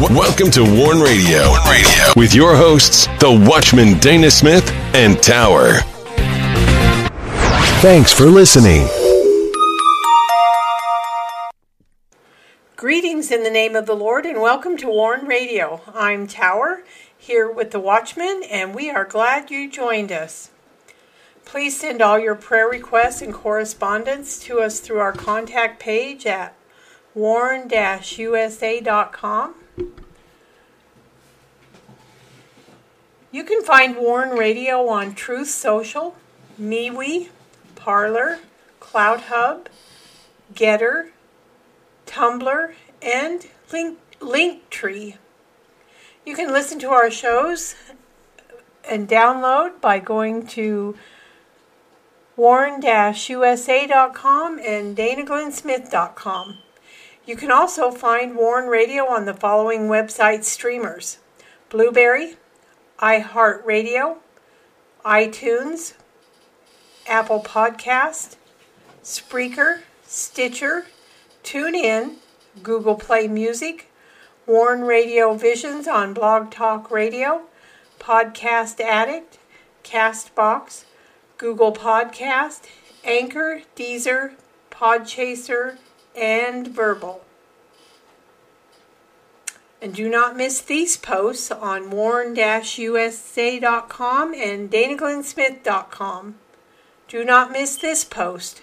Welcome to Warn Radio. Radio with your hosts, the Watchman Dana Smith and Tower. Thanks for listening. Greetings in the name of the Lord and welcome to Warn Radio. I'm Tower here with the Watchman and we are glad you joined us. Please send all your prayer requests and correspondence to us through our contact page at warn-usa.com. You can find Warn Radio on Truth Social, MeWe, Parler, CloutHub, Gettr, Tumblr, and Link, Linktree. You can listen to our shows and download by going to warn-usa.com and danaglennsmith.com. You can also find Warn Radio on the following website streamers Blubrry, iHeartRadio, iTunes, Apple Podcast, Spreaker, Stitcher, TuneIn, Google Play Music, Warn Radio Visions on Blog Talk Radio, Podcast Addict, Castbox, Google Podcast, Anchor, Deezer, Podchaser, and Vurbl. And do not miss these posts on warn-usa.com and danaglennsmith.com. Do not miss this post.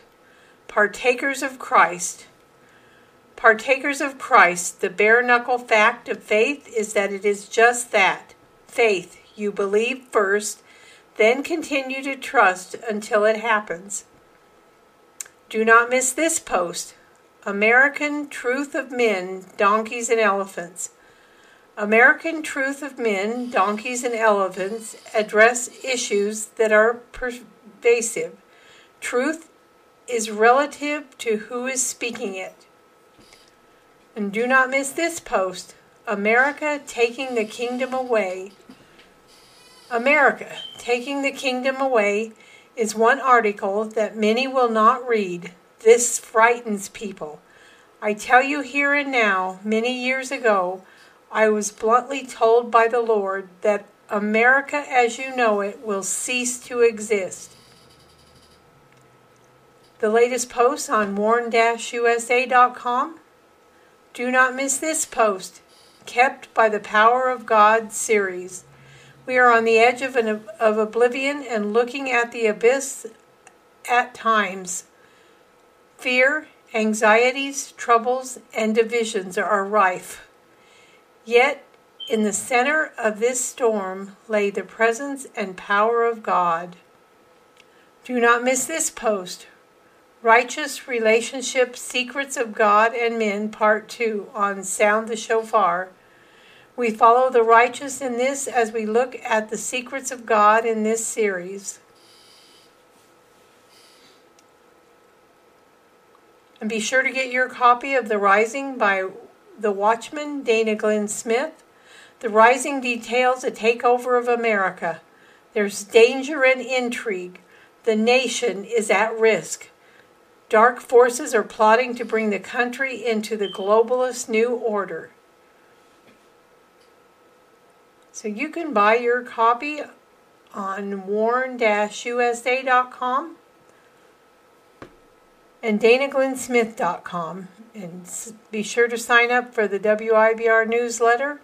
Partakers of Christ. Partakers of Christ, the bare knuckle fact of faith is that it is just that faith. You believe first, then continue to trust until it happens. Do not miss this post. American Truth of Men, Donkeys and Elephants. American Truth of Men, Donkeys and Elephants address issues that are pervasive. Truth is relative to who is speaking it. And do not miss this post America Taking the Kingdom Away. America Taking the Kingdom Away is one article that many will not read. This frightens people. I tell you here and now, many years ago, I was bluntly told by the Lord that America as you know it will cease to exist. The latest post on warn-usa.com. Do not miss this post, Kept by the Power of God series. We are on the edge of, an, of oblivion and looking at the abyss at times. Fear, anxieties, troubles, and divisions are rife. Yet, in the center of this storm lay the presence and power of God. Do not miss this post. Righteous Relationship Secrets of God and Men, Part 2 on Sound the Shofar. We follow the righteous in this as we look at the secrets of God in this series. And be sure to get your copy of The Rising by the Watchman, Dana Glenn Smith. The Rising details a takeover of America. There's danger and intrigue. The nation is at risk. Dark forces are plotting to bring the country into the globalist new order. So you can buy your copy on warn-usa.com and danaglennsmith.com. And be sure to sign up for the WIBR newsletter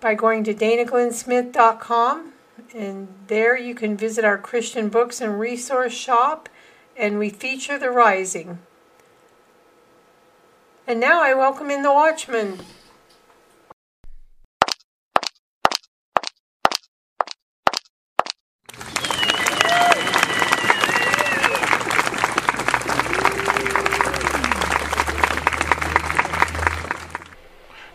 by going to danaglennsmith.com. And there you can visit our Christian books and resource shop, and we feature The Rising. And now I welcome in the Watchman.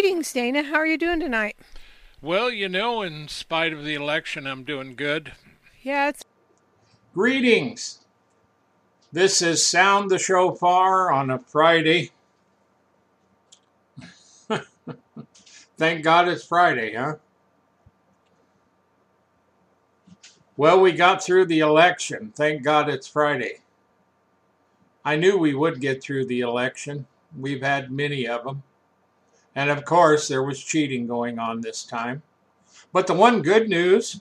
Greetings, Dana. How are you doing tonight? Well, you know, in spite of the election, I'm doing good. Yeah, it's. Greetings. This is Sound the Shofar on a Friday. Thank God it's Friday, huh? Well, we got through the election. Thank God it's Friday. I knew we would get through the election. We've had many of them. And of course, there was cheating going on this time. But the one good news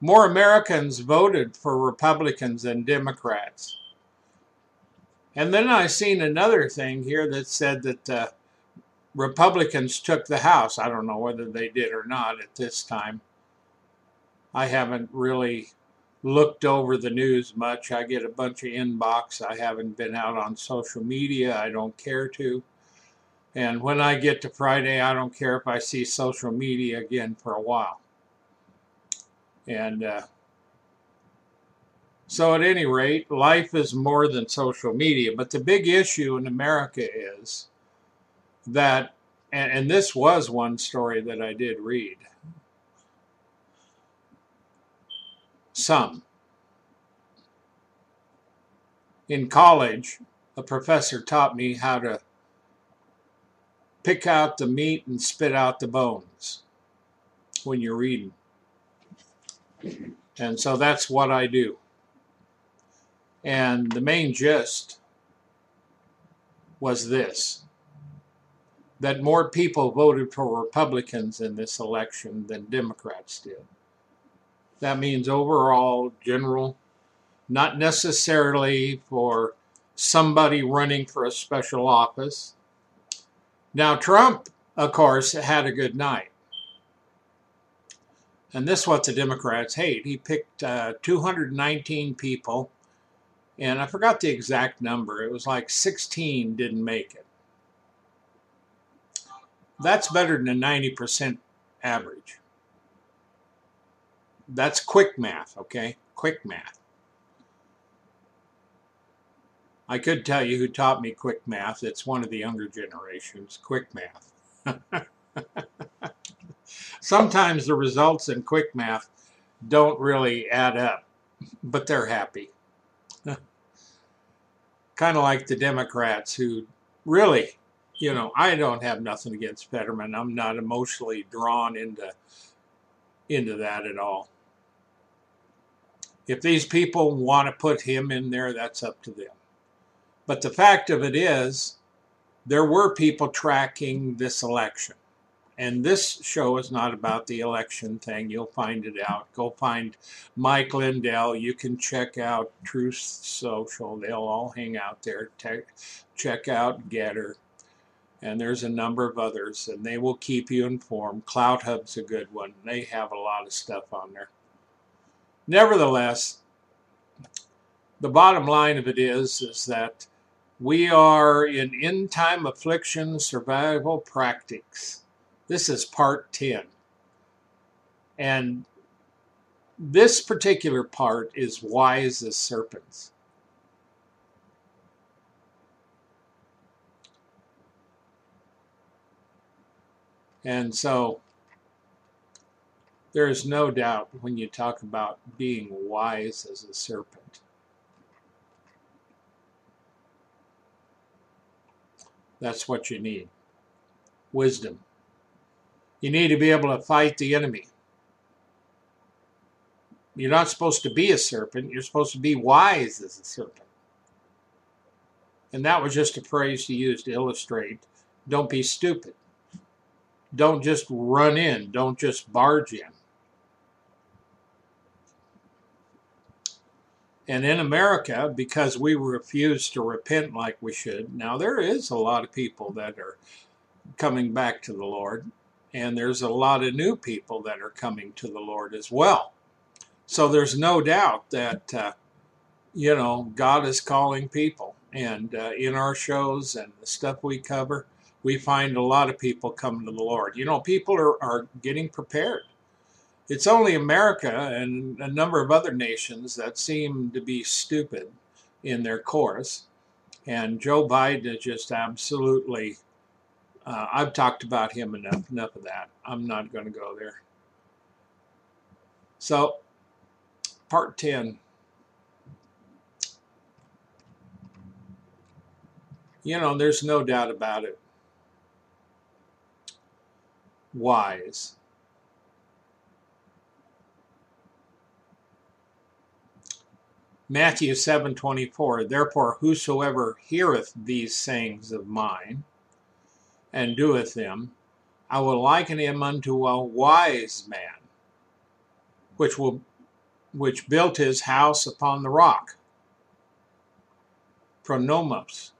more Americans voted for Republicans than Democrats. And then I seen another thing here that said that uh, Republicans took the House. I don't know whether they did or not at this time. I haven't really looked over the news much. I get a bunch of inbox. I haven't been out on social media. I don't care to. And when I get to Friday, I don't care if I see social media again for a while. And uh, so, at any rate, life is more than social media. But the big issue in America is that, and, and this was one story that I did read. Some. In college, a professor taught me how to pick out the meat and spit out the bones when you're reading. And so that's what I do. And the main gist was this that more people voted for Republicans in this election than Democrats did. That means overall, general, not necessarily for somebody running for a special office. Now, Trump, of course, had a good night. And this is what the Democrats hate. He picked uh, 219 people, and I forgot the exact number. It was like 16 didn't make it. That's better than a 90% average. That's quick math, okay? Quick math. I could tell you who taught me quick math. It's one of the younger generations, quick math. Sometimes the results in quick math don't really add up, but they're happy. kind of like the Democrats who really, you know, I don't have nothing against Fetterman. I'm not emotionally drawn into into that at all. If these people want to put him in there, that's up to them. But the fact of it is, there were people tracking this election. And this show is not about the election thing. You'll find it out. Go find Mike Lindell. You can check out Truth Social. They'll all hang out there. check out Gettr. And there's a number of others, and they will keep you informed. Clout Hub's a good one. They have a lot of stuff on there. Nevertheless, the bottom line of it is, is that we are in end time affliction survival practice. This is part 10. And this particular part is wise as serpents. And so there is no doubt when you talk about being wise as a serpent. That's what you need. Wisdom. You need to be able to fight the enemy. You're not supposed to be a serpent. You're supposed to be wise as a serpent. And that was just a phrase to use to illustrate don't be stupid. Don't just run in. Don't just barge in. And in America, because we refuse to repent like we should, now there is a lot of people that are coming back to the Lord and there's a lot of new people that are coming to the Lord as well. So there's no doubt that, uh, you know, God is calling people. And uh, in our shows and the stuff we cover, we find a lot of people coming to the Lord. You know, people are, are getting prepared. It's only America and a number of other nations that seem to be stupid in their course. And Joe Biden is just absolutely Uh, I've talked about him enough. Enough of that. I'm not going to go there. So, part 10. You know, there's no doubt about it. Wise. Matthew 7:24 Therefore whosoever heareth these sayings of mine and doeth them I will liken him unto a wise man which will which built his house upon the rock. Phronimos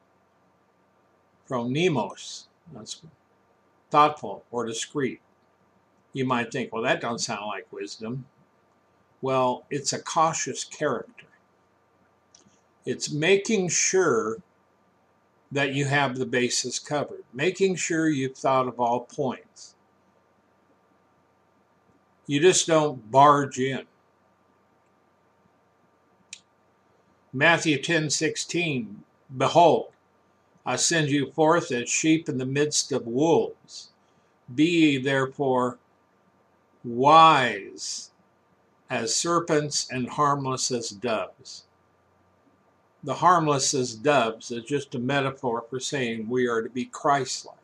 phronimos. That's thoughtful or discreet. You might think well that doesn't sound like wisdom. Well it's a cautious character it's making sure that you have the bases covered, making sure you've thought of all points. You just don't barge in. Matthew 10 16, Behold, I send you forth as sheep in the midst of wolves. Be ye therefore wise as serpents and harmless as doves the harmless as doves is just a metaphor for saying we are to be Christ like.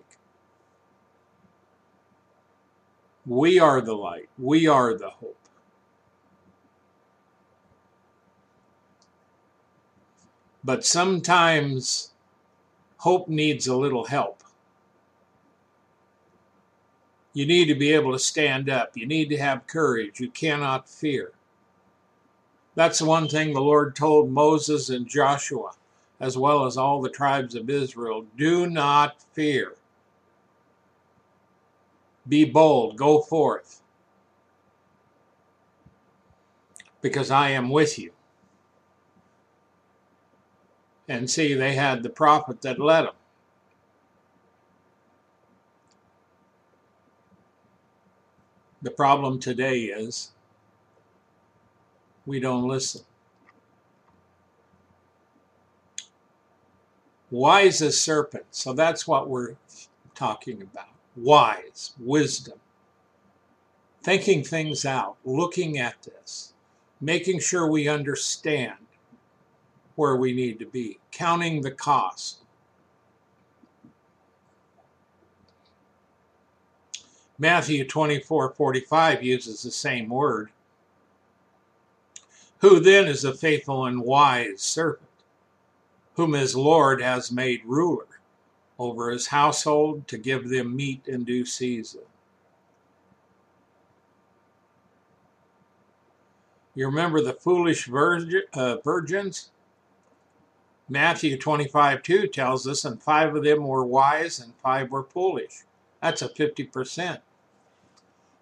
We are the light, we are the hope. But sometimes hope needs a little help. You need to be able to stand up. You need to have courage. You cannot fear. That's the one thing the Lord told Moses and Joshua, as well as all the tribes of Israel do not fear. Be bold, go forth, because I am with you. And see, they had the prophet that led them. The problem today is we don't listen. Wise as serpent. So that's what we're talking about. Wise, wisdom. Thinking things out, looking at this, making sure we understand where we need to be, counting the cost. Matthew 24 45 uses the same word. Who then is a faithful and wise servant, whom his Lord has made ruler over his household to give them meat in due season? You remember the foolish virgin, uh, virgins? Matthew 25 2 tells us, and five of them were wise and five were foolish. That's a 50%.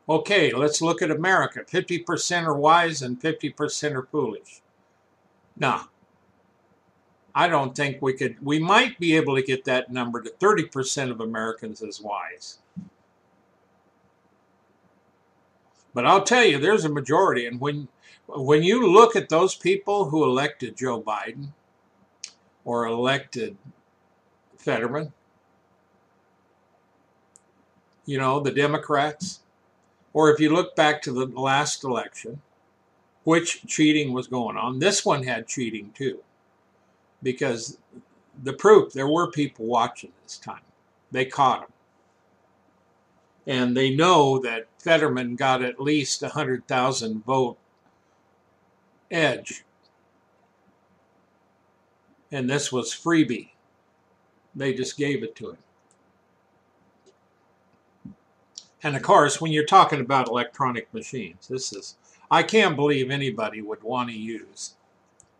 Okay, let's look at America. 50% are wise and 50% are foolish. Now, I don't think we could, we might be able to get that number to 30% of Americans as wise. But I'll tell you, there's a majority. And when, when you look at those people who elected Joe Biden or elected Fetterman, you know, the Democrats, or if you look back to the last election, which cheating was going on, this one had cheating too. Because the proof, there were people watching this time. They caught him. And they know that Fetterman got at least a 100,000 vote edge. And this was freebie. They just gave it to him. And of course, when you're talking about electronic machines, this is, I can't believe anybody would want to use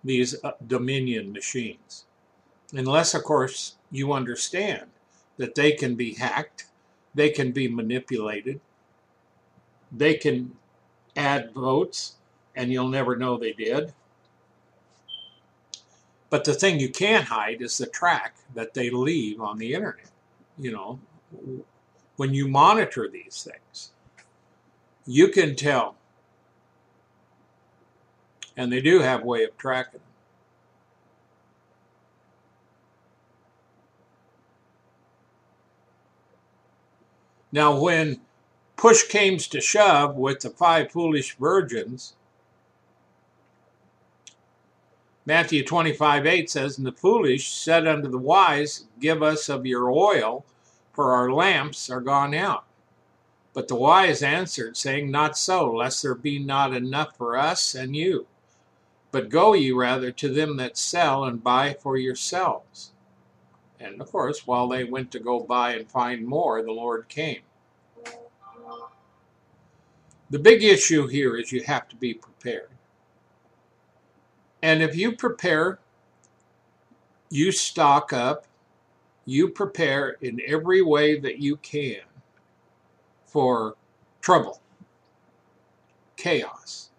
these uh, Dominion machines. Unless, of course, you understand that they can be hacked, they can be manipulated, they can add votes, and you'll never know they did. But the thing you can't hide is the track that they leave on the internet. You know, when you monitor these things, you can tell. And they do have way of tracking. Now, when push came to shove with the five foolish virgins, Matthew 25 8 says, And the foolish said unto the wise, Give us of your oil, for our lamps are gone out. But the wise answered, saying, Not so, lest there be not enough for us and you. But go ye rather to them that sell and buy for yourselves. And of course, while they went to go buy and find more, the Lord came. The big issue here is you have to be prepared. And if you prepare, you stock up, you prepare in every way that you can for trouble, chaos.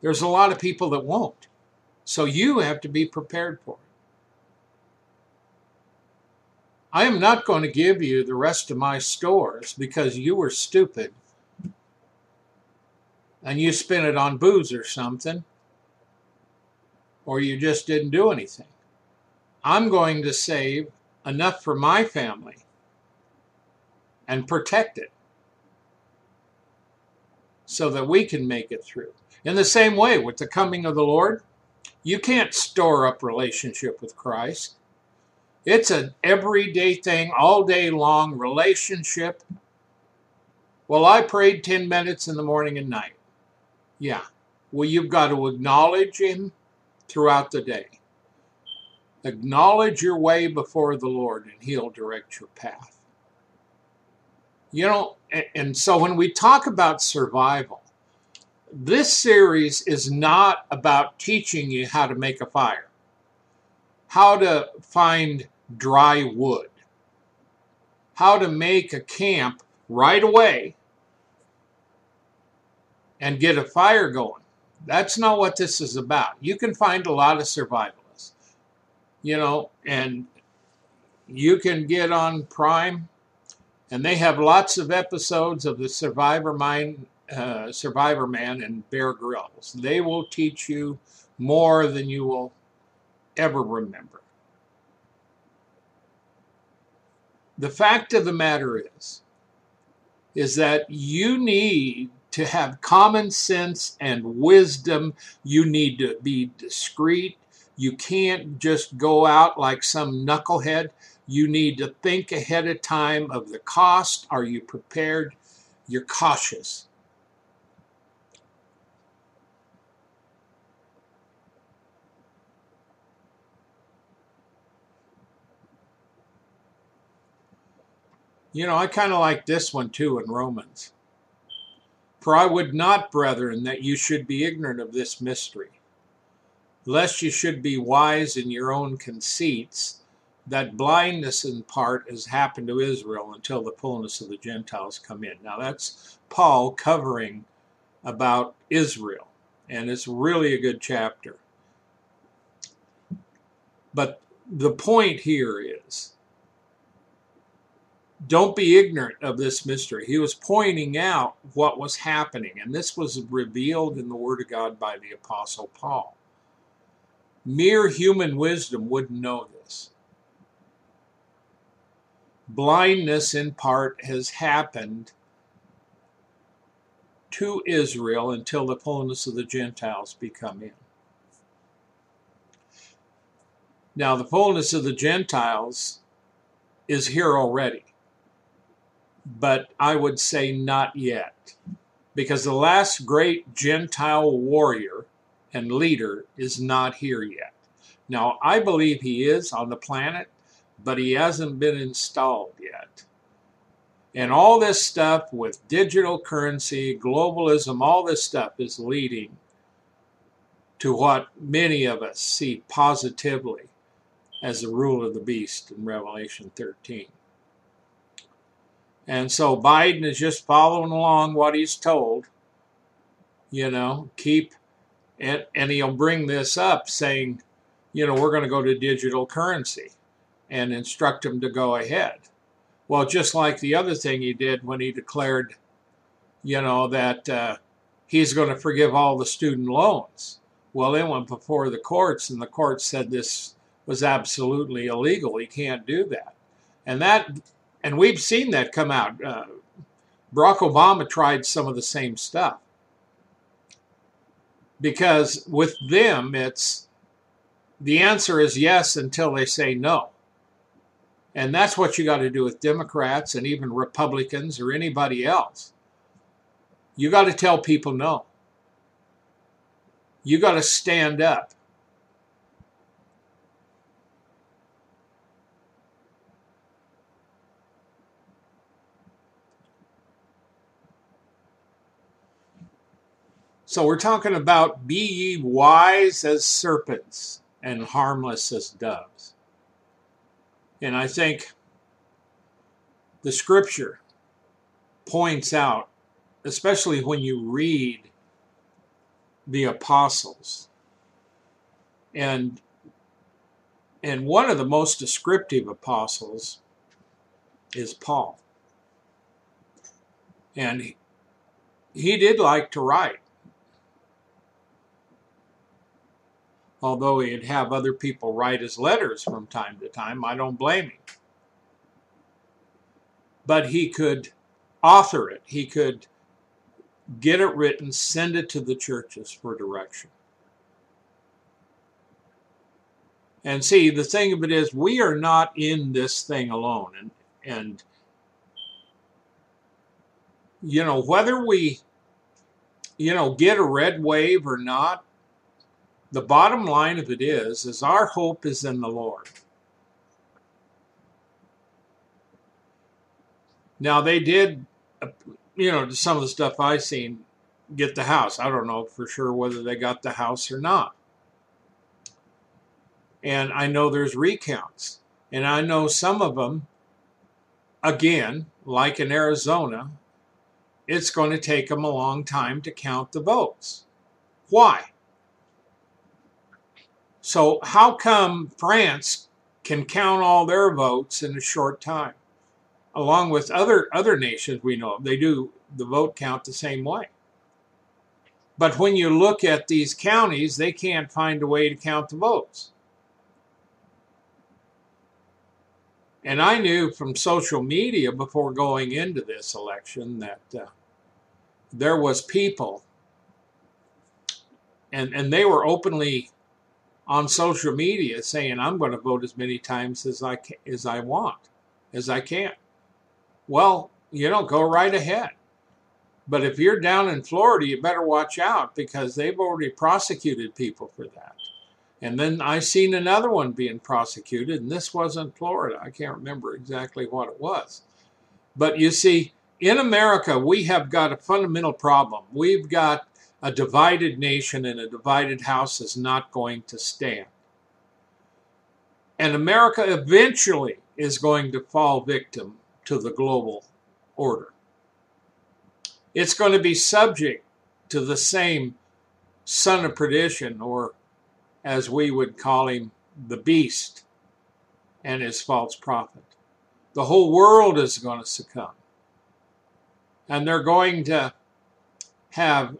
There's a lot of people that won't. So you have to be prepared for it. I am not going to give you the rest of my stores because you were stupid and you spent it on booze or something, or you just didn't do anything. I'm going to save enough for my family and protect it so that we can make it through. In the same way, with the coming of the Lord, you can't store up relationship with Christ. It's an everyday thing, all day long relationship. Well, I prayed 10 minutes in the morning and night. Yeah. Well, you've got to acknowledge Him throughout the day. Acknowledge your way before the Lord, and He'll direct your path. You know, and so when we talk about survival, this series is not about teaching you how to make a fire, how to find dry wood, how to make a camp right away and get a fire going. That's not what this is about. You can find a lot of survivalists, you know, and you can get on Prime, and they have lots of episodes of the Survivor Mind, uh, Survivor Man, and Bear Grylls. They will teach you more than you will ever remember. The fact of the matter is, is that you need to have common sense and wisdom. You need to be discreet. You can't just go out like some knucklehead. You need to think ahead of time of the cost. Are you prepared? You're cautious. You know, I kind of like this one too in Romans. For I would not, brethren, that you should be ignorant of this mystery, lest you should be wise in your own conceits, that blindness in part has happened to Israel until the fullness of the Gentiles come in. Now that's Paul covering about Israel, and it's really a good chapter. But the point here is don't be ignorant of this mystery. He was pointing out what was happening, and this was revealed in the Word of God by the Apostle Paul. Mere human wisdom wouldn't know this. Blindness, in part, has happened to Israel until the fullness of the Gentiles become in. Now, the fullness of the Gentiles is here already but I would say not yet. Because the last great Gentile warrior and leader is not here yet. Now, I believe he is on the planet, but he hasn't been installed yet. And all this stuff with digital currency, globalism, all this stuff is leading to what many of us see positively as the rule of the beast in Revelation 13. And so Biden is just following along what he's told. You know, keep, and, and he'll bring this up saying, you know, we're going to go to digital currency and instruct him to go ahead. Well, just like the other thing he did when he declared, you know, that uh, he's going to forgive all the student loans. Well, it went before the courts, and the courts said this was absolutely illegal. He can't do that. And that, and we've seen that come out. Uh, Barack Obama tried some of the same stuff. Because with them, it's the answer is yes until they say no. And that's what you got to do with Democrats and even Republicans or anybody else. You got to tell people no. You got to stand up. So we're talking about be ye wise as serpents and harmless as doves. And I think the scripture points out, especially when you read the apostles, and and one of the most descriptive apostles is Paul. And he, he did like to write. Although he'd have other people write his letters from time to time. I don't blame him. But he could author it, he could get it written, send it to the churches for direction. And see, the thing of it is, we are not in this thing alone. And, and you know, whether we, you know, get a red wave or not, the bottom line of it is, is our hope is in the Lord. Now they did, you know, some of the stuff I seen get the house. I don't know for sure whether they got the house or not. And I know there's recounts. And I know some of them, again, like in Arizona, it's going to take them a long time to count the votes. Why? So how come France can count all their votes in a short time? Along with other other nations we know of, they do the vote count the same way. But when you look at these counties, they can't find a way to count the votes. And I knew from social media before going into this election that uh, there was people, and, and they were openly on social media saying I'm going to vote as many times as I as I want, as I can. Well, you know, go right ahead. But if you're down in Florida, you better watch out because they've already prosecuted people for that. And then I seen another one being prosecuted, and this wasn't Florida. I can't remember exactly what it was. But you see, in America, we have got a fundamental problem. We've got a divided nation and a divided house is not going to stand. And America eventually is going to fall victim to the global order. It's going to be subject to the same son of perdition, or as we would call him, the beast and his false prophet. The whole world is going to succumb. And they're going to have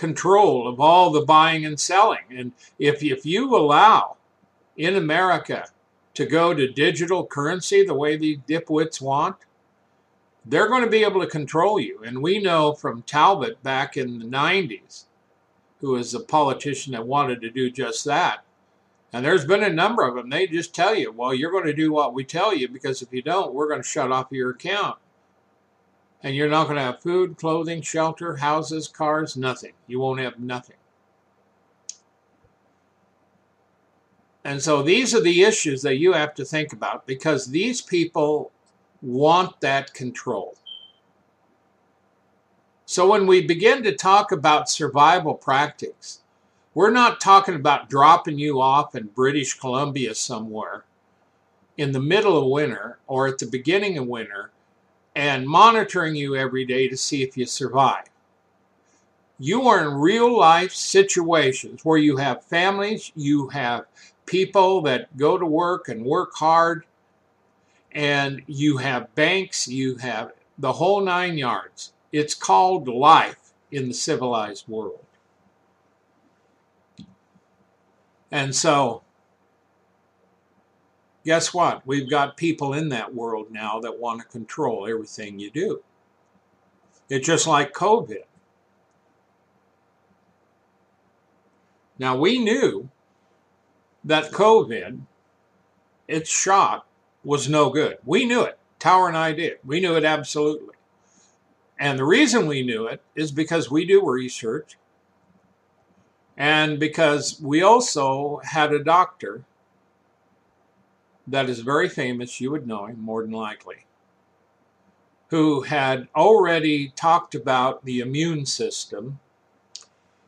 control of all the buying and selling. And if, if you allow in America to go to digital currency the way the dipwits want, they're going to be able to control you. And we know from Talbot back in the 90s, who was a politician that wanted to do just that. And there's been a number of them. They just tell you, well, you're going to do what we tell you because if you don't, we're going to shut off your account and you're not going to have food, clothing, shelter, houses, cars, nothing. You won't have nothing. And so these are the issues that you have to think about because these people want that control. So when we begin to talk about survival practices, we're not talking about dropping you off in British Columbia somewhere in the middle of winter or at the beginning of winter and monitoring you every day to see if you survive. You are in real life situations where you have families, you have people that go to work and work hard, and you have banks, you have the whole nine yards. It's called life in the civilized world. And so guess what? We've got people in that world now that want to control everything you do. It's just like COVID. Now, we knew that COVID, its shot, was no good. We knew it. Tower and I did. We knew it absolutely. And the reason we knew it is because we do research and because we also had a doctor that is very famous, you would know him more than likely, who had already talked about the immune system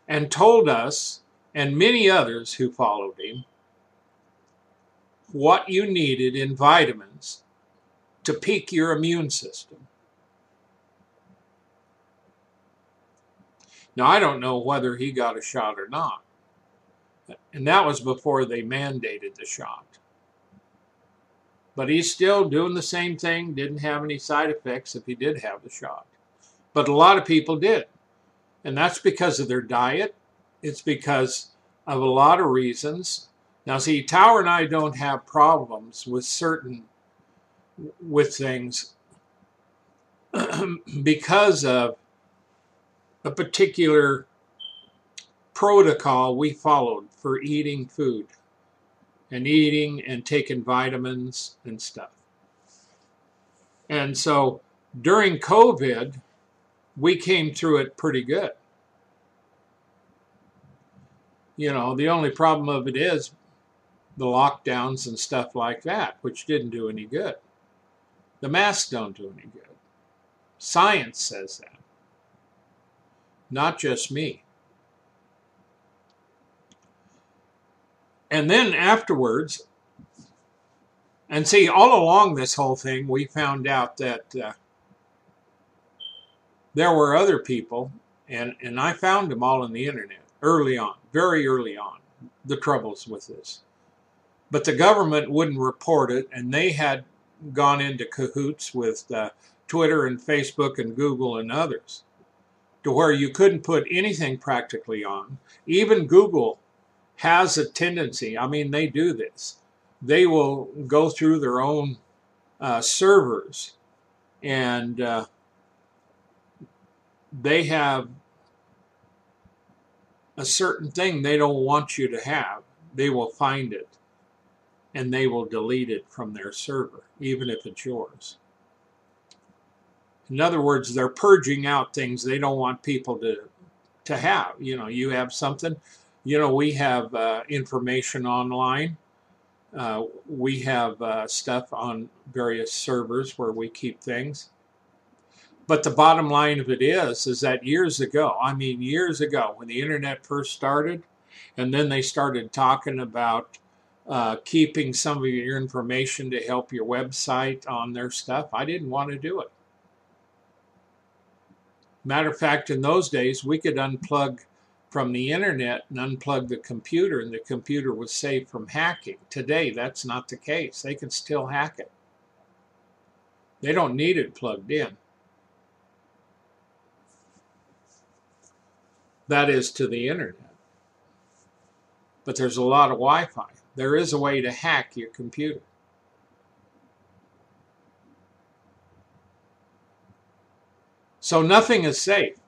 and told us, and many others who followed him, what you needed in vitamins to peak your immune system. Now, I don't know whether he got a shot or not. And that was before they mandated the shot. But he's still doing the same thing, didn't have any side effects if he did have the shot. But a lot of people did. And that's because of their diet. It's because of a lot of reasons. Now, see, Tower and I don't have problems with certain with things because of a particular protocol we followed for eating food and eating and taking vitamins and stuff. And so during COVID, we came through it pretty good. You know, the only problem of it is the lockdowns and stuff like that, which didn't do any good. The masks don't do any good. Science says that, not just me. And then afterwards, and see, all along this whole thing, we found out that uh, there were other people, and, and I found them all on the internet early on, very early on, the troubles with this. But the government wouldn't report it, and they had gone into cahoots with uh, Twitter and Facebook and Google and others to where you couldn't put anything practically on. Even Google has a tendency, I mean, they do this. They will go through their own uh, servers and uh, they have a certain thing they don't want you to have. They will find it and they will delete it from their server, even if it's yours. In other words, they're purging out things they don't want people to to have. You know, you have something, you know, we have uh, information online. Uh, we have uh, stuff on various servers where we keep things. But the bottom line of it is, is that years ago, I mean years ago, when the internet first started, and then they started talking about uh, keeping some of your information to help your website on their stuff, I didn't want to do it. Matter of fact, in those days, we could unplug from the internet and unplug the computer, and the computer was safe from hacking. Today, that's not the case. They can still hack it. They don't need it plugged in. That is to the internet. But there's a lot of Wi Fi. There is a way to hack your computer. So nothing is safe.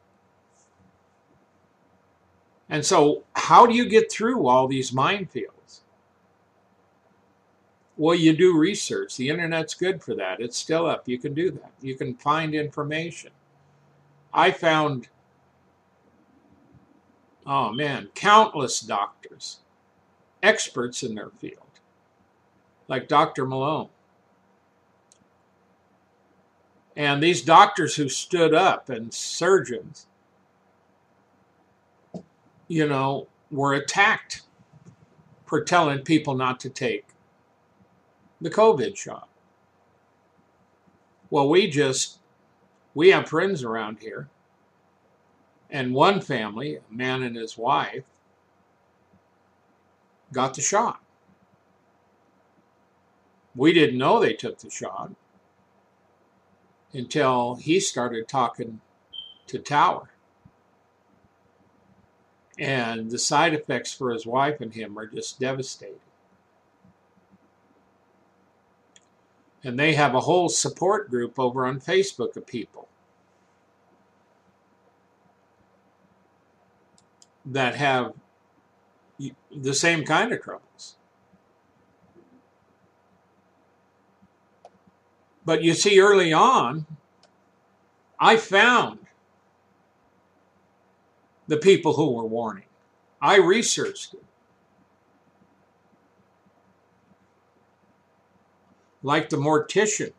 And so, how do you get through all these minefields? Well, you do research. The internet's good for that. It's still up. You can do that. You can find information. I found, oh man, countless doctors, experts in their field, like Dr. Malone. And these doctors who stood up and surgeons you know, were attacked for telling people not to take the COVID shot. Well, we just, we have friends around here. And one family, a man and his wife, got the shot. We didn't know they took the shot until he started talking to Tower. And the side effects for his wife and him are just devastating. And they have a whole support group over on Facebook of people that have the same kind of troubles. But you see, early on, I found the people who were warning. I researched it. Like the mortician,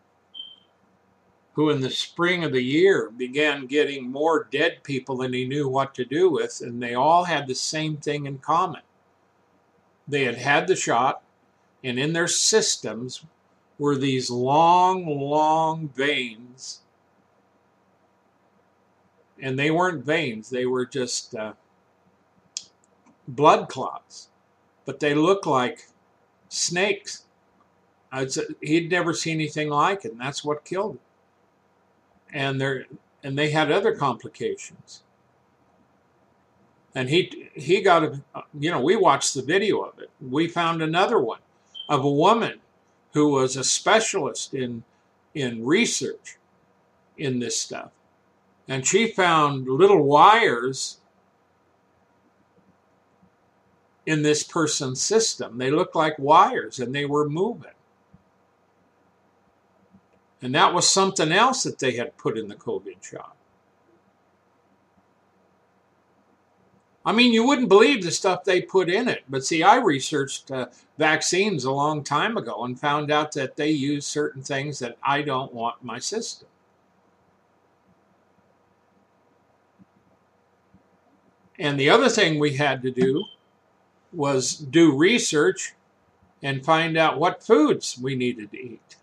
who in the spring of the year began getting more dead people than he knew what to do with, and they all had the same thing in common. They had had the shot, and in their systems were these long, long veins. And they weren't veins, they were just uh, blood clots. But they looked like snakes. he'd never seen anything like it, and that's what killed him. And, there, and they had other complications. And he he got a you know we watched the video of it. We found another one of a woman who was a specialist in in research in this stuff. And she found little wires in this person's system. They looked like wires and they were moving. And that was something else that they had put in the COVID shot. I mean, you wouldn't believe the stuff they put in it. But see, I researched uh, vaccines a long time ago and found out that they use certain things that I don't want my system. And the other thing we had to do was do research and find out what foods we needed to eat.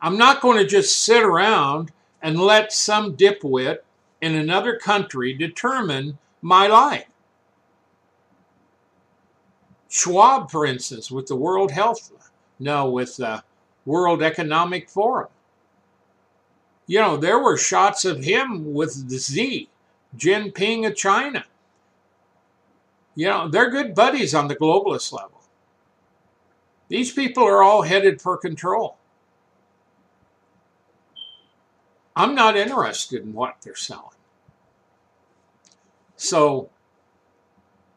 I'm not going to just sit around and let some dipwit in another country determine my life. Schwab, for instance, with the World Health, no, with the World Economic Forum. You know, there were shots of him with the Xi Jinping of China. You know, they're good buddies on the globalist level. These people are all headed for control. I'm not interested in what they're selling. So,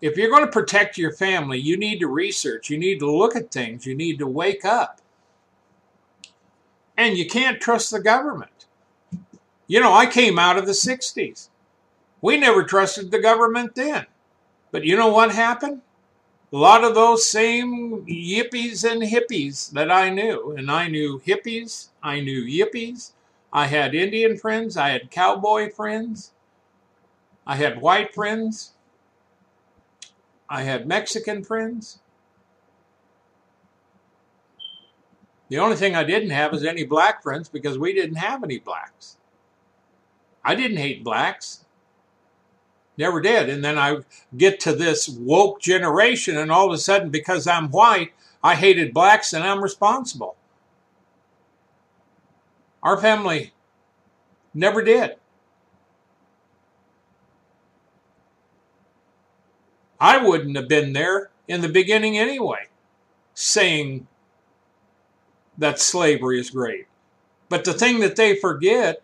if you're going to protect your family, you need to research, you need to look at things, you need to wake up. And you can't trust the government. You know, I came out of the 60s. We never trusted the government then. But you know what happened? A lot of those same yippies and hippies that I knew, and I knew hippies, I knew yippies, I had Indian friends, I had cowboy friends, I had white friends, I had Mexican friends. The only thing I didn't have is any black friends because we didn't have any blacks. I didn't hate blacks. Never did. And then I get to this woke generation, and all of a sudden, because I'm white, I hated blacks and I'm responsible. Our family never did. I wouldn't have been there in the beginning anyway, saying that slavery is great. But the thing that they forget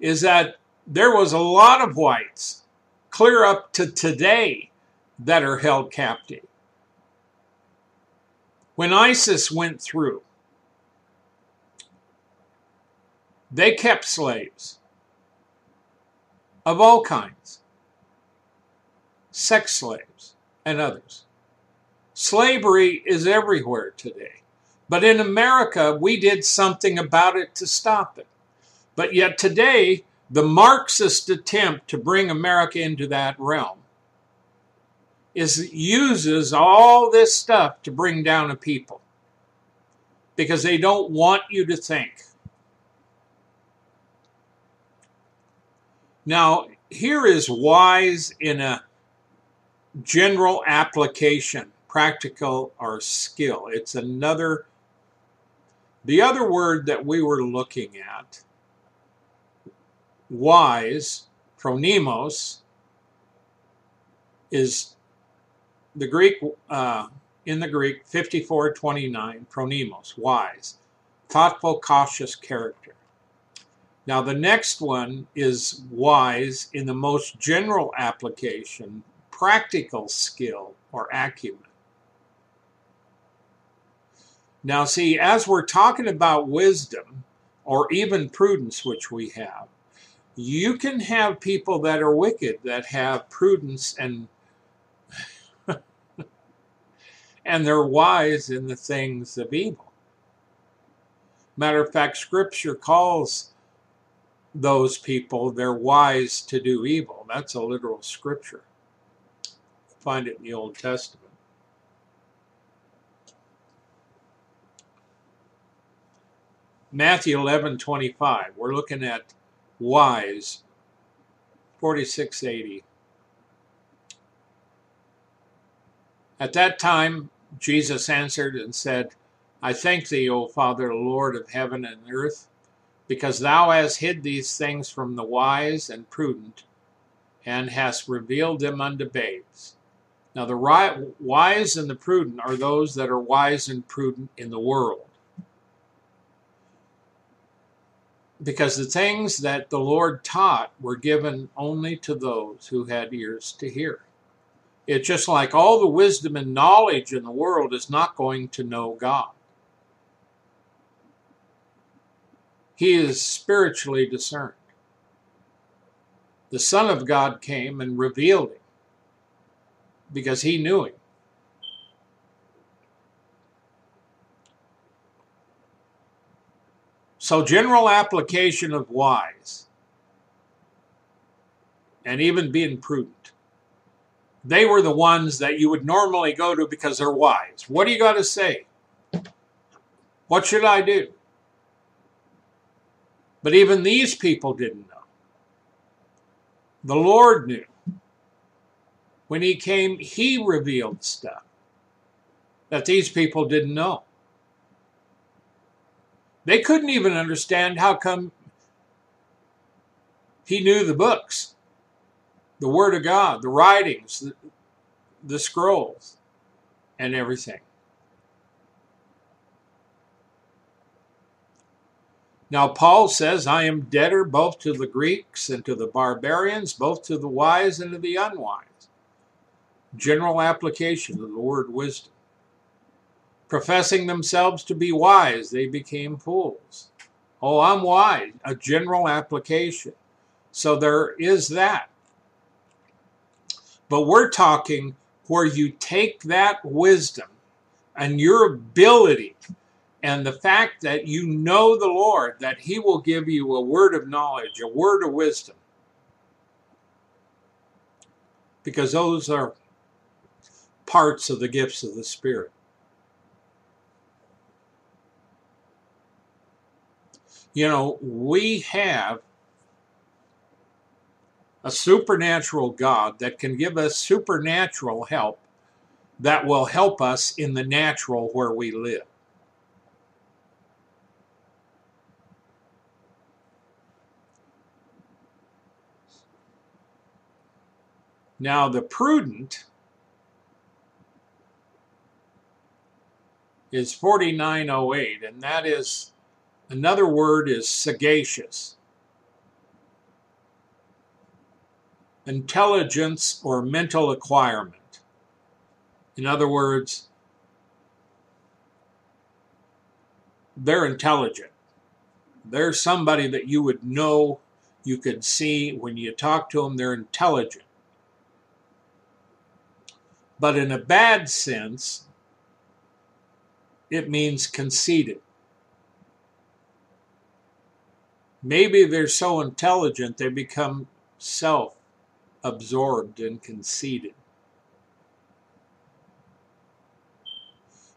is that there was a lot of whites, clear up to today, that are held captive. When ISIS went through, They kept slaves of all kinds, sex slaves and others. Slavery is everywhere today. But in America, we did something about it to stop it. But yet today, the Marxist attempt to bring America into that realm is uses all this stuff to bring down a people because they don't want you to think. Now, here is wise in a general application, practical or skill. It's another, the other word that we were looking at, wise, phronimos, is the Greek uh, in the Greek 5429, phronimos, wise, thoughtful, cautious character. Now, the next one is wise in the most general application, practical skill or acumen. Now, see, as we're talking about wisdom or even prudence, which we have, you can have people that are wicked that have prudence and and they're wise in the things of evil. Matter of fact, scripture calls those people they're wise to do evil. That's a literal scripture. Find it in the Old Testament. Matthew 11 25. We're looking at wise 4680. At that time, Jesus answered and said, I thank thee, O Father, Lord of heaven and earth, because thou hast hid these things from the wise and prudent, and hast revealed them unto babes. Now, the wise and the prudent are those that are wise and prudent in the world. Because the things that the Lord taught were given only to those who had ears to hear. It's just like all the wisdom and knowledge in the world is not going to know God. He is spiritually discerned. The Son of God came and revealed him because he knew him. So, general application of wise and even being prudent. They were the ones that you would normally go to because they're wise. What do you got to say? What should I do? But even these people didn't know. The Lord knew. When He came, He revealed stuff that these people didn't know. They couldn't even understand how come he knew the books, the Word of God, the writings, the, the scrolls, and everything. Now, Paul says, I am debtor both to the Greeks and to the barbarians, both to the wise and to the unwise. General application of the word wisdom. Professing themselves to be wise, they became fools. Oh, I'm wise, a general application. So there is that. But we're talking where you take that wisdom and your ability and the fact that you know the Lord, that He will give you a word of knowledge, a word of wisdom. Because those are parts of the gifts of the Spirit. You know, we have a supernatural God that can give us supernatural help that will help us in the natural where we live. Now, the prudent is 4908, and that is Another word is sagacious. Intelligence or mental acquirement. In other words, they're intelligent. They're somebody that you would know, you could see when you talk to them, they're intelligent. But in a bad sense, it means conceited. Maybe they're so intelligent they become self absorbed and conceited.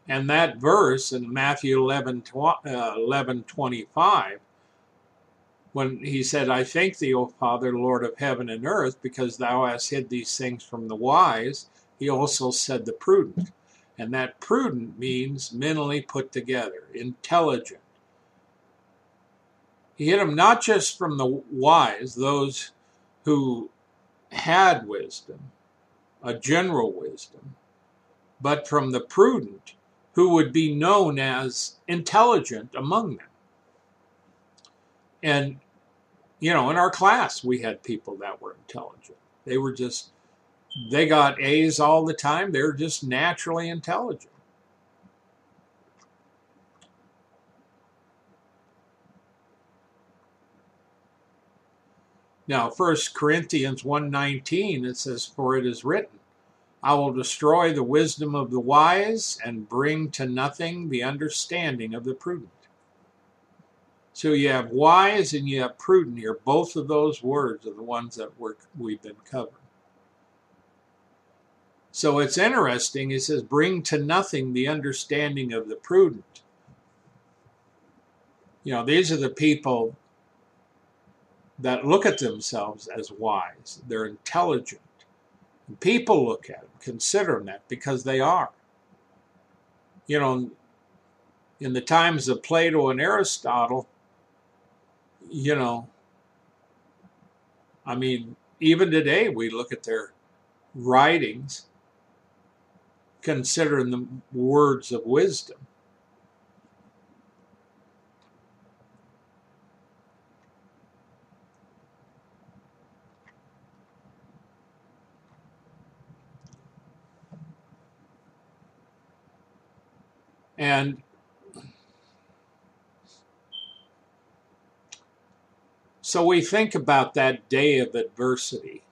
And that verse in Matthew 11, uh, 11 25, when he said, I thank thee, O Father, Lord of heaven and earth, because thou hast hid these things from the wise, he also said the prudent. And that prudent means mentally put together, intelligent, he hid them not just from the wise, those who had wisdom, a general wisdom, but from the prudent, who would be known as intelligent among them. And, you know, in our class, we had people that were intelligent. They were just, they got A's all the time. They were just naturally intelligent. Now, 1 Corinthians 1.19, it says, For it is written, I will destroy the wisdom of the wise and bring to nothing the understanding of the prudent. So you have wise and you have prudent here. Both of those words are the ones that we're, we've been covering. So it's interesting. It says, bring to nothing the understanding of the prudent. You know, these are the people that look at themselves as wise. They're intelligent. People look at them, consider them that because they are. You know, in the times of Plato and Aristotle, you know, I mean, even today we look at their writings, considering them words of wisdom. And so we think about that day of adversity.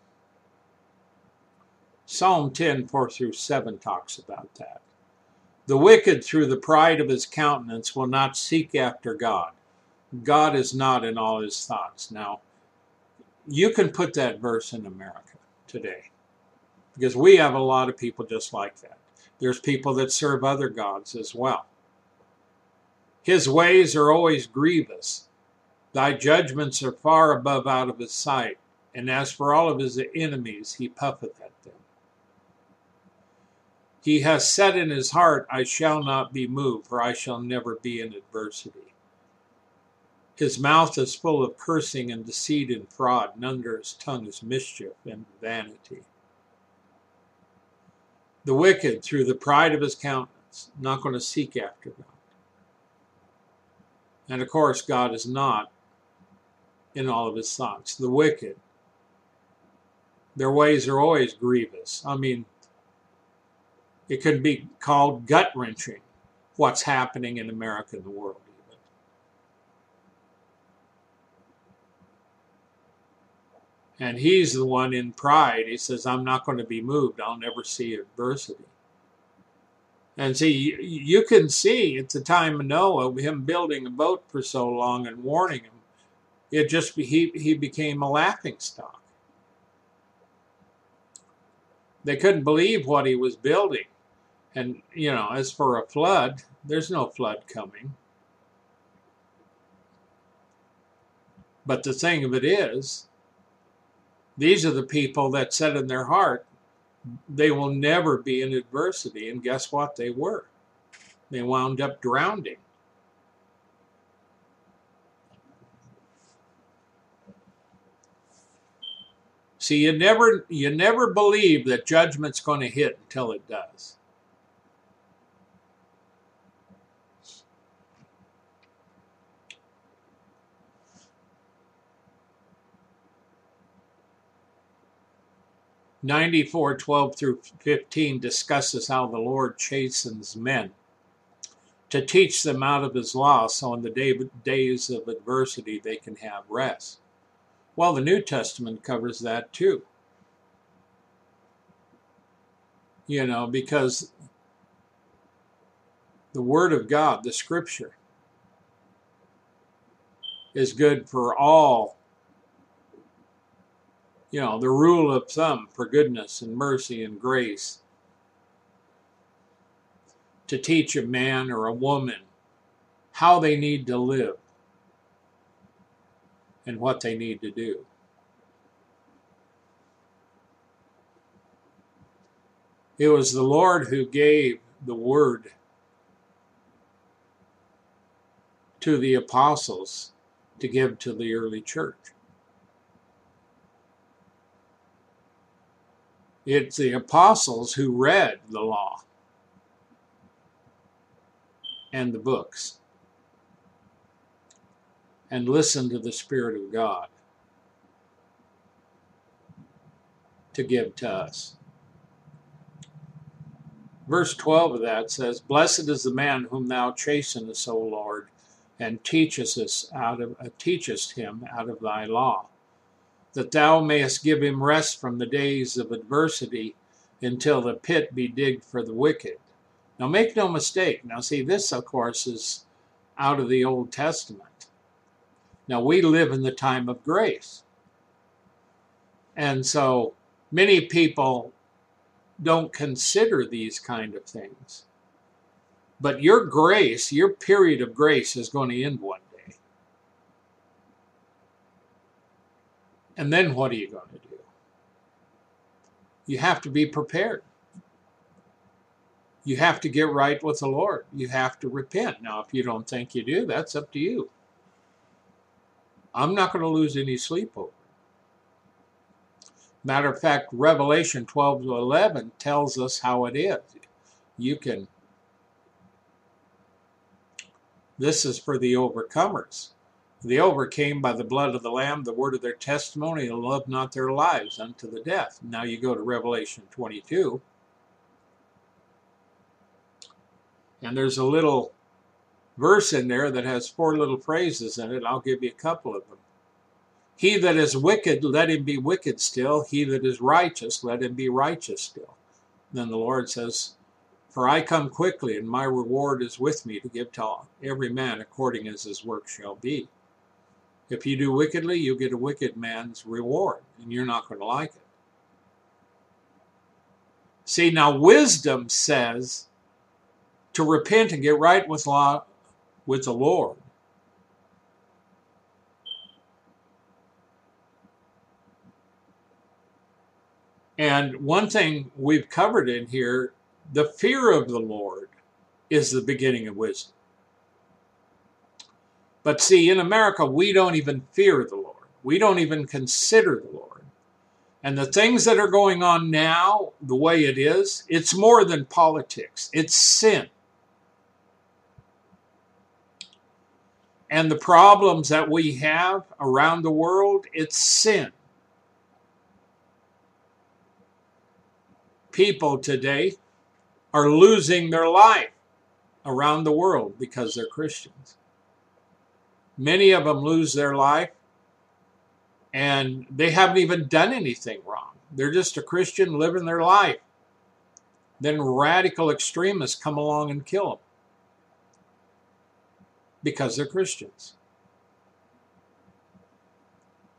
Psalm 10, 4 through 7 talks about that. The wicked, through the pride of his countenance, will not seek after God. God is not in all his thoughts. Now, you can put that verse in America today because we have a lot of people just like that. There's people that serve other gods as well. His ways are always grievous. Thy judgments are far above out of his sight. And as for all of his enemies, he puffeth at them. He has said in his heart, I shall not be moved, for I shall never be in adversity. His mouth is full of cursing and deceit and fraud, and under his tongue is mischief and vanity. The wicked, through the pride of his countenance, not going to seek after God. And of course, God is not in all of his thoughts. The wicked, their ways are always grievous. I mean, it could be called gut wrenching what's happening in America and the world, even. And he's the one in pride. He says, I'm not going to be moved. I'll never see adversity. And see, you can see at the time of Noah, him building a boat for so long and warning him, it just he he became a laughing stock. They couldn't believe what he was building, and you know, as for a flood, there's no flood coming. But the thing of it is, these are the people that said in their heart, they will never be in adversity. And guess what? They were. They wound up drowning. See, you never you never believe that judgment's going to hit until it does. 94 12 through 15 discusses how the Lord chastens men to teach them out of his law so in the day, days of adversity they can have rest. Well, the New Testament covers that too. You know, because the Word of God, the Scripture, is good for all you know, the rule of thumb for goodness and mercy and grace. To teach a man or a woman how they need to live and what they need to do. It was the Lord who gave the word to the apostles to give to the early church. It's the apostles who read the law and the books and listen to the Spirit of God to give to us. Verse 12 of that says, Blessed is the man whom thou chastenest, O Lord, and teachest us out of uh, teachest him out of thy law, that thou mayest give him rest from the days of adversity until the pit be digged for the wicked. Now make no mistake. Now see this of course is out of the Old Testament. Now we live in the time of grace. And so many people don't consider these kind of things. But your grace, your period of grace is going to end one day. And then what are you going to do? You have to be prepared. You have to get right with the Lord. You have to repent. Now, if you don't think you do, that's up to you. I'm not going to lose any sleep over it. Matter of fact, Revelation 12 to 11 tells us how it is. You can, this is for the overcomers. They overcame by the blood of the Lamb, the word of their testimony, and loved not their lives unto the death. Now you go to Revelation 22, and there's a little verse in there that has four little phrases in it. I'll give you a couple of them. He that is wicked, let him be wicked still. He that is righteous, let him be righteous still. Then the Lord says, For I come quickly, and my reward is with me to give to every man according as his work shall be. If you do wickedly, you'll get a wicked man's reward, and you're not going to like it. See, now wisdom says to repent and get right with law with the Lord. And one thing we've covered in here the fear of the Lord is the beginning of wisdom. But see, in America, we don't even fear the Lord, we don't even consider the Lord. And the things that are going on now, the way it is, it's more than politics, it's sin. and the problems that we have around the world, it's sin. People today are losing their life around the world because they're Christians. Many of them lose their life and they haven't even done anything wrong. They're just a Christian living their life. Then radical extremists come along and kill them because they're Christians.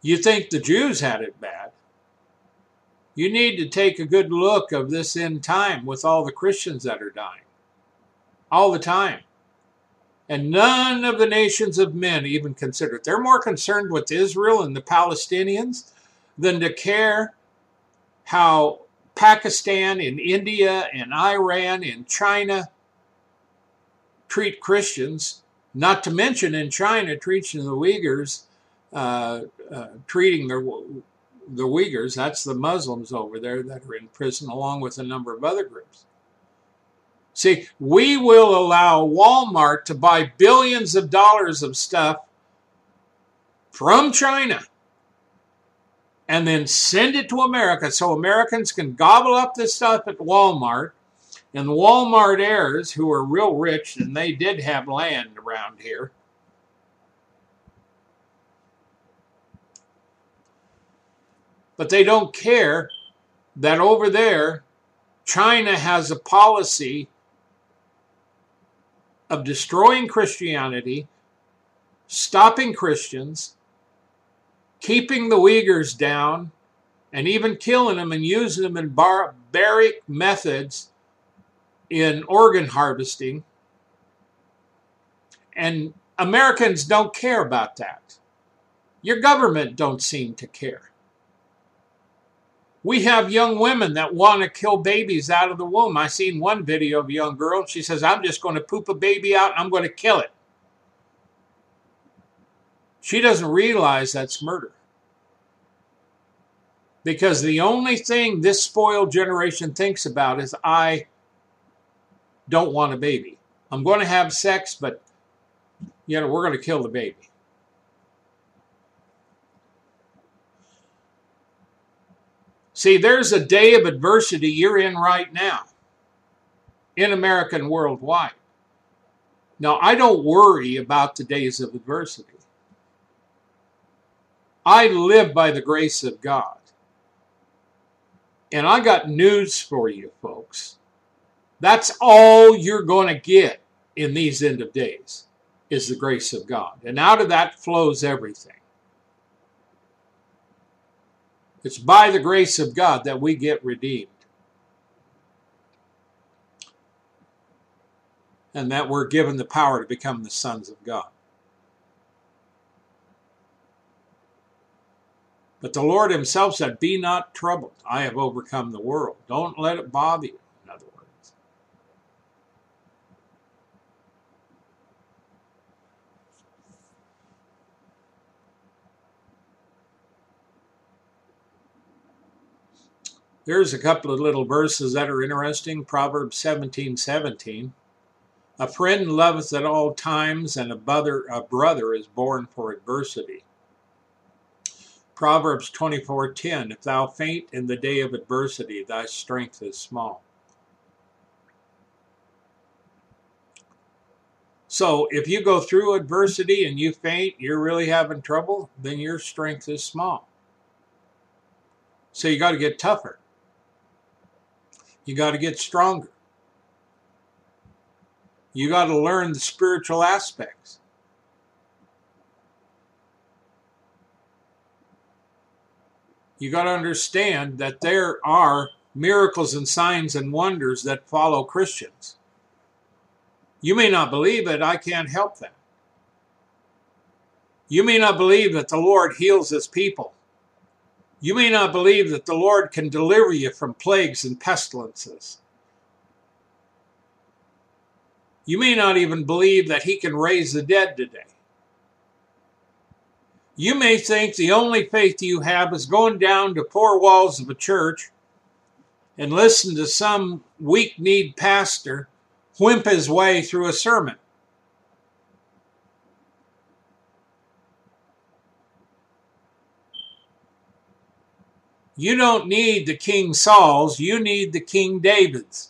You think the Jews had it bad. You need to take a good look of this end time with all the Christians that are dying. All the time. And none of the nations of men even consider it. They're more concerned with Israel and the Palestinians than to care how Pakistan and India and Iran and China treat Christians not to mention in China, treating the Uyghurs, uh, uh, treating the, the Uyghurs, that's the Muslims over there that are in prison, along with a number of other groups. See, we will allow Walmart to buy billions of dollars of stuff from China and then send it to America so Americans can gobble up this stuff at Walmart. And the Walmart heirs, who are real rich, and they did have land around here, but they don't care that over there, China has a policy of destroying Christianity, stopping Christians, keeping the Uyghurs down, and even killing them and using them in barbaric methods in organ harvesting, and Americans don't care about that. Your government don't seem to care. We have young women that want to kill babies out of the womb. I seen one video of a young girl. She says, I'm just going to poop a baby out and I'm going to kill it. She doesn't realize that's murder. Because the only thing this spoiled generation thinks about is I don't want a baby. I'm going to have sex, but you know, we're going to kill the baby. See, there's a day of adversity you're in right now in America and worldwide. Now, I don't worry about the days of adversity. I live by the grace of God. And I got news for you, folks. That's all you're going to get in these end of days is the grace of God. And out of that flows everything. It's by the grace of God that we get redeemed. And that we're given the power to become the sons of God. But the Lord Himself said, Be not troubled. I have overcome the world. Don't let it bother you, in other words. There's a couple of little verses that are interesting. Proverbs 17 17. A friend loveth at all times, and a brother, a brother is born for adversity. Proverbs 24:10 If thou faint in the day of adversity thy strength is small. So if you go through adversity and you faint, you're really having trouble, then your strength is small. So you got to get tougher. You got to get stronger. You got to learn the spiritual aspects. you got to understand that there are miracles and signs and wonders that follow Christians. You may not believe it, I can't help that. You may not believe that the Lord heals his people. You may not believe that the Lord can deliver you from plagues and pestilences. You may not even believe that he can raise the dead today. You may think the only faith you have is going down to four walls of a church and listen to some weak kneed pastor whimp his way through a sermon. You don't need the King Saul's, you need the King David's.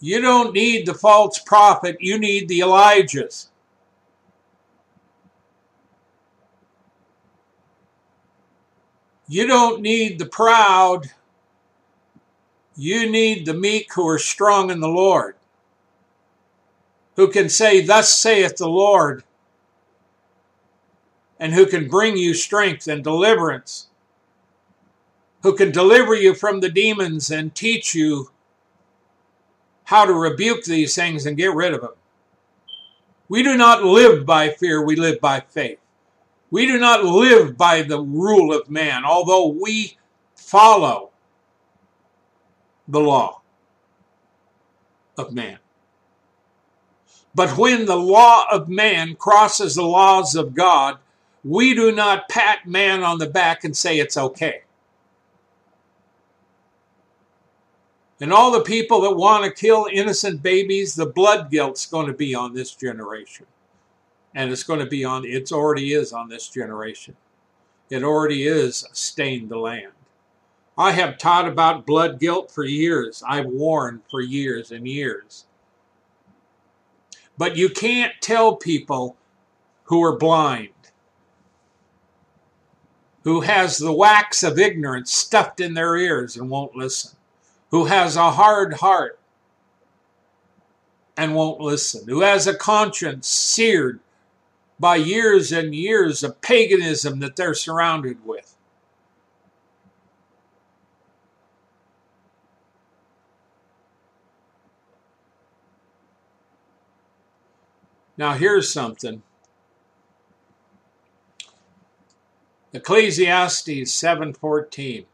You don't need the false prophet, you need the Elijah's. You don't need the proud. You need the meek who are strong in the Lord, who can say, Thus saith the Lord, and who can bring you strength and deliverance, who can deliver you from the demons and teach you how to rebuke these things and get rid of them. We do not live by fear, we live by faith. We do not live by the rule of man, although we follow the law of man. But when the law of man crosses the laws of God, we do not pat man on the back and say it's okay. And all the people that want to kill innocent babies, the blood guilt's going to be on this generation. And it's going to be on it already is on this generation. It already is stained the land. I have taught about blood guilt for years. I've warned for years and years. But you can't tell people who are blind who has the wax of ignorance stuffed in their ears and won't listen who has a hard heart and won't listen who has a conscience seared by years and years of paganism that they're surrounded with. Now here's something. Ecclesiastes 7:14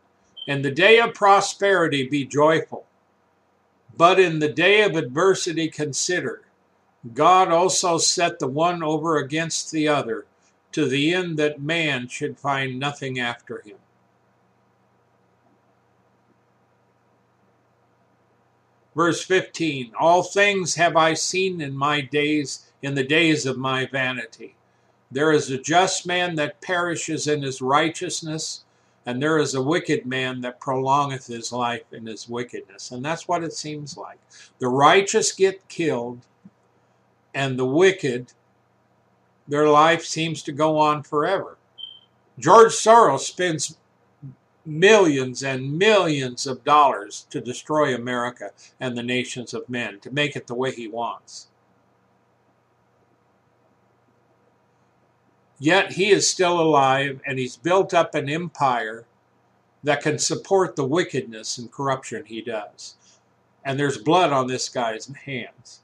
In the day of prosperity be joyful but in the day of adversity consider God also set the one over against the other, to the end that man should find nothing after him. Verse 15 All things have I seen in my days, in the days of my vanity. There is a just man that perishes in his righteousness, and there is a wicked man that prolongeth his life in his wickedness. And that's what it seems like. The righteous get killed, and the wicked, their life seems to go on forever. George Soros spends millions and millions of dollars to destroy America and the nations of men, to make it the way he wants. Yet he is still alive and he's built up an empire that can support the wickedness and corruption he does. And there's blood on this guy's hands.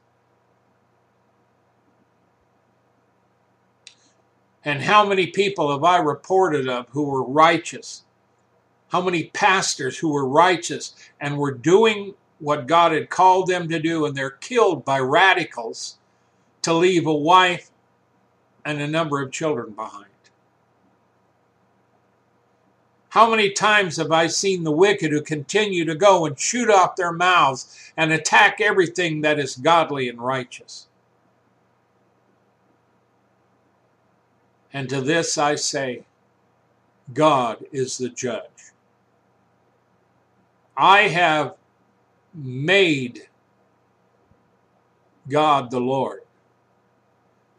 And how many people have I reported of who were righteous how many pastors who were righteous and were doing what God had called them to do, and they're killed by radicals to leave a wife and a number of children behind. How many times have I seen the wicked who continue to go and shoot off their mouths and attack everything that is godly and righteous? And to this I say, God is the judge. I have made God the Lord.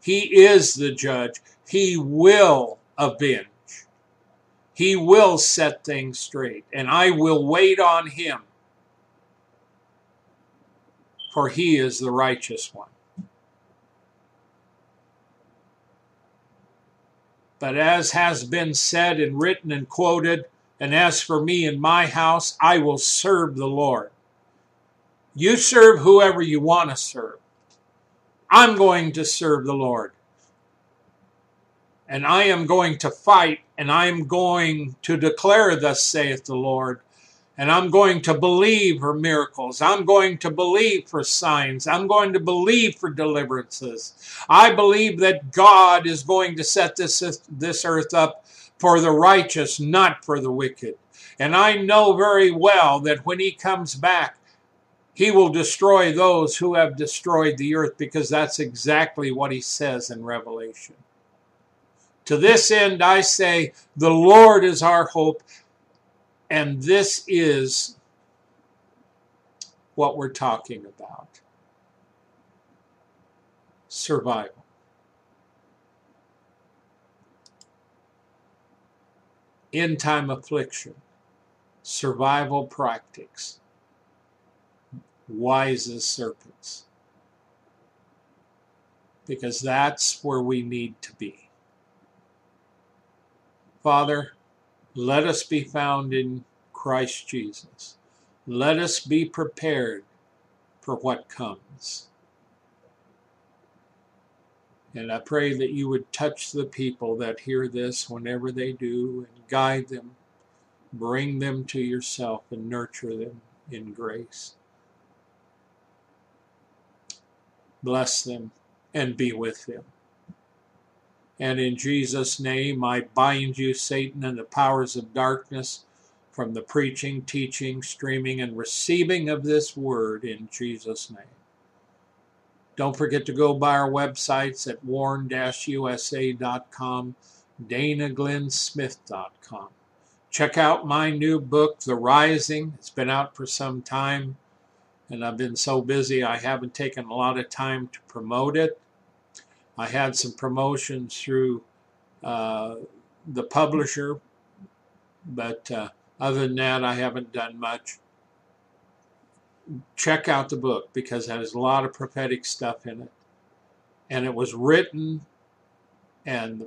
He is the judge. He will avenge. He will set things straight. And I will wait on him. For he is the righteous one. But as has been said and written and quoted, and as for me and my house, I will serve the Lord. You serve whoever you want to serve. I'm going to serve the Lord. And I am going to fight, and I am going to declare, Thus saith the Lord. And I'm going to believe for miracles. I'm going to believe for signs. I'm going to believe for deliverances. I believe that God is going to set this, this earth up for the righteous, not for the wicked. And I know very well that when he comes back, he will destroy those who have destroyed the earth because that's exactly what he says in Revelation. To this end, I say, the Lord is our hope, and this is what we're talking about survival. end time affliction, survival practics, wise as serpents. Because that's where we need to be. Father, let us be found in Christ Jesus. Let us be prepared for what comes. And I pray that you would touch the people that hear this whenever they do and guide them, bring them to yourself, and nurture them in grace. Bless them and be with them. And in Jesus' name, I bind you, Satan, and the powers of darkness from the preaching, teaching, streaming, and receiving of this word in Jesus' name. Don't forget to go by our websites at warn-usa.com, danaglennsmith.com. Check out my new book, The Rising. It's been out for some time, and I've been so busy I haven't taken a lot of time to promote it. I had some promotions through uh, the publisher, but uh, other than that, I haven't done much check out the book because it has a lot of prophetic stuff in it. And it was written, and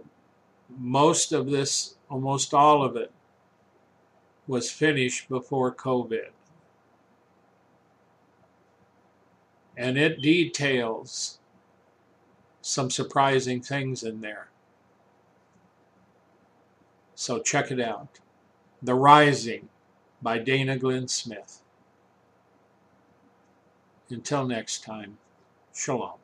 most of this, almost all of it, was finished before COVID. And it details some surprising things in there. So check it out. The Rising by Dana Glenn Smith. Until next time, shalom.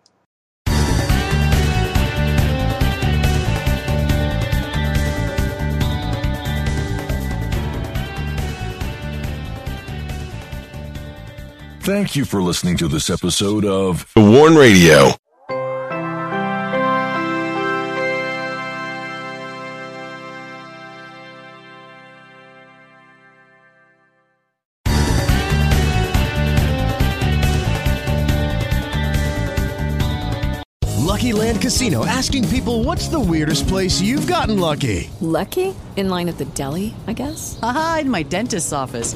Thank you for listening to this episode of The Warn Radio. Lucky Land Casino asking people what's the weirdest place you've gotten lucky? Lucky? In line at the deli, I guess? Aha, in my dentist's office.